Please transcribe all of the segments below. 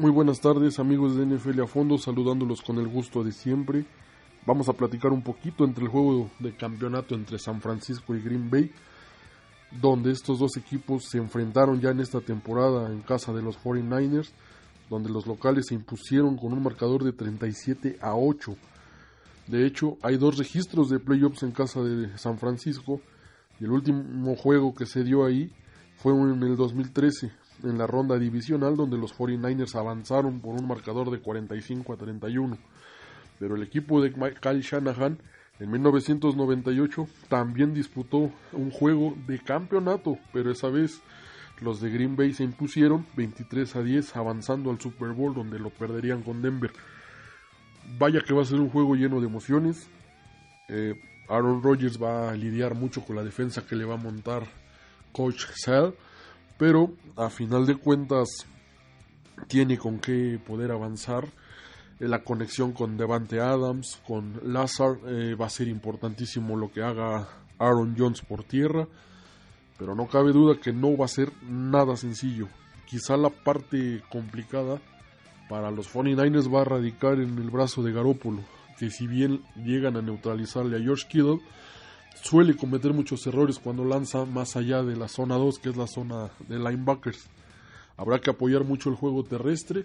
Muy buenas tardes amigos de NFL a fondo, saludándolos con el gusto de siempre. Vamos a platicar un poquito entre el juego de campeonato entre San Francisco y Green Bay, donde estos dos equipos se enfrentaron ya en esta temporada en casa de los 49ers, donde los locales se impusieron con un marcador de 37 a 8. De hecho, hay dos registros de playoffs en casa de San Francisco y el último juego que se dio ahí fue en el 2013, en la ronda divisional, donde los 49ers avanzaron por un marcador de 45 a 31. Pero el equipo de Kyle Shanahan en 1998 también disputó un juego de campeonato, pero esa vez los de Green Bay se impusieron 23 a 10 avanzando al Super Bowl donde lo perderían con Denver. Vaya que va a ser un juego lleno de emociones. Eh, Aaron Rodgers va a lidiar mucho con la defensa que le va a montar Coach Sal, pero a final de cuentas tiene con qué poder avanzar. Eh, la conexión con Devante Adams, con Lazar, eh, va a ser importantísimo lo que haga Aaron Jones por tierra, pero no cabe duda que no va a ser nada sencillo. Quizá la parte complicada para los 49ers va a radicar en el brazo de Garópolo, que si bien llegan a neutralizarle a George Kittle, suele cometer muchos errores cuando lanza más allá de la zona 2, que es la zona de linebackers. Habrá que apoyar mucho el juego terrestre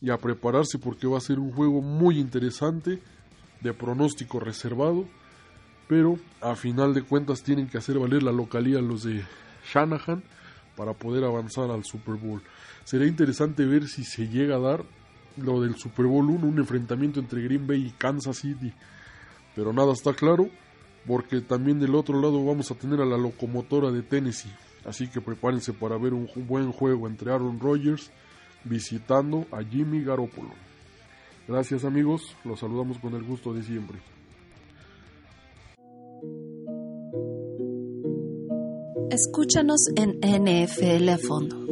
y a prepararse porque va a ser un juego muy interesante, de pronóstico reservado, pero a final de cuentas tienen que hacer valer la localía los de Shanahan para poder avanzar al Super Bowl. Será interesante ver si se llega a dar lo del Super Bowl 1, un enfrentamiento entre Green Bay y Kansas City. Pero nada está claro, porque también del otro lado vamos a tener a la locomotora de Tennessee. Así que prepárense para ver un buen juego entre Aaron Rodgers visitando a Jimmy Garoppolo. Gracias amigos, los saludamos con el gusto de siempre. Escúchanos en NFL a fondo.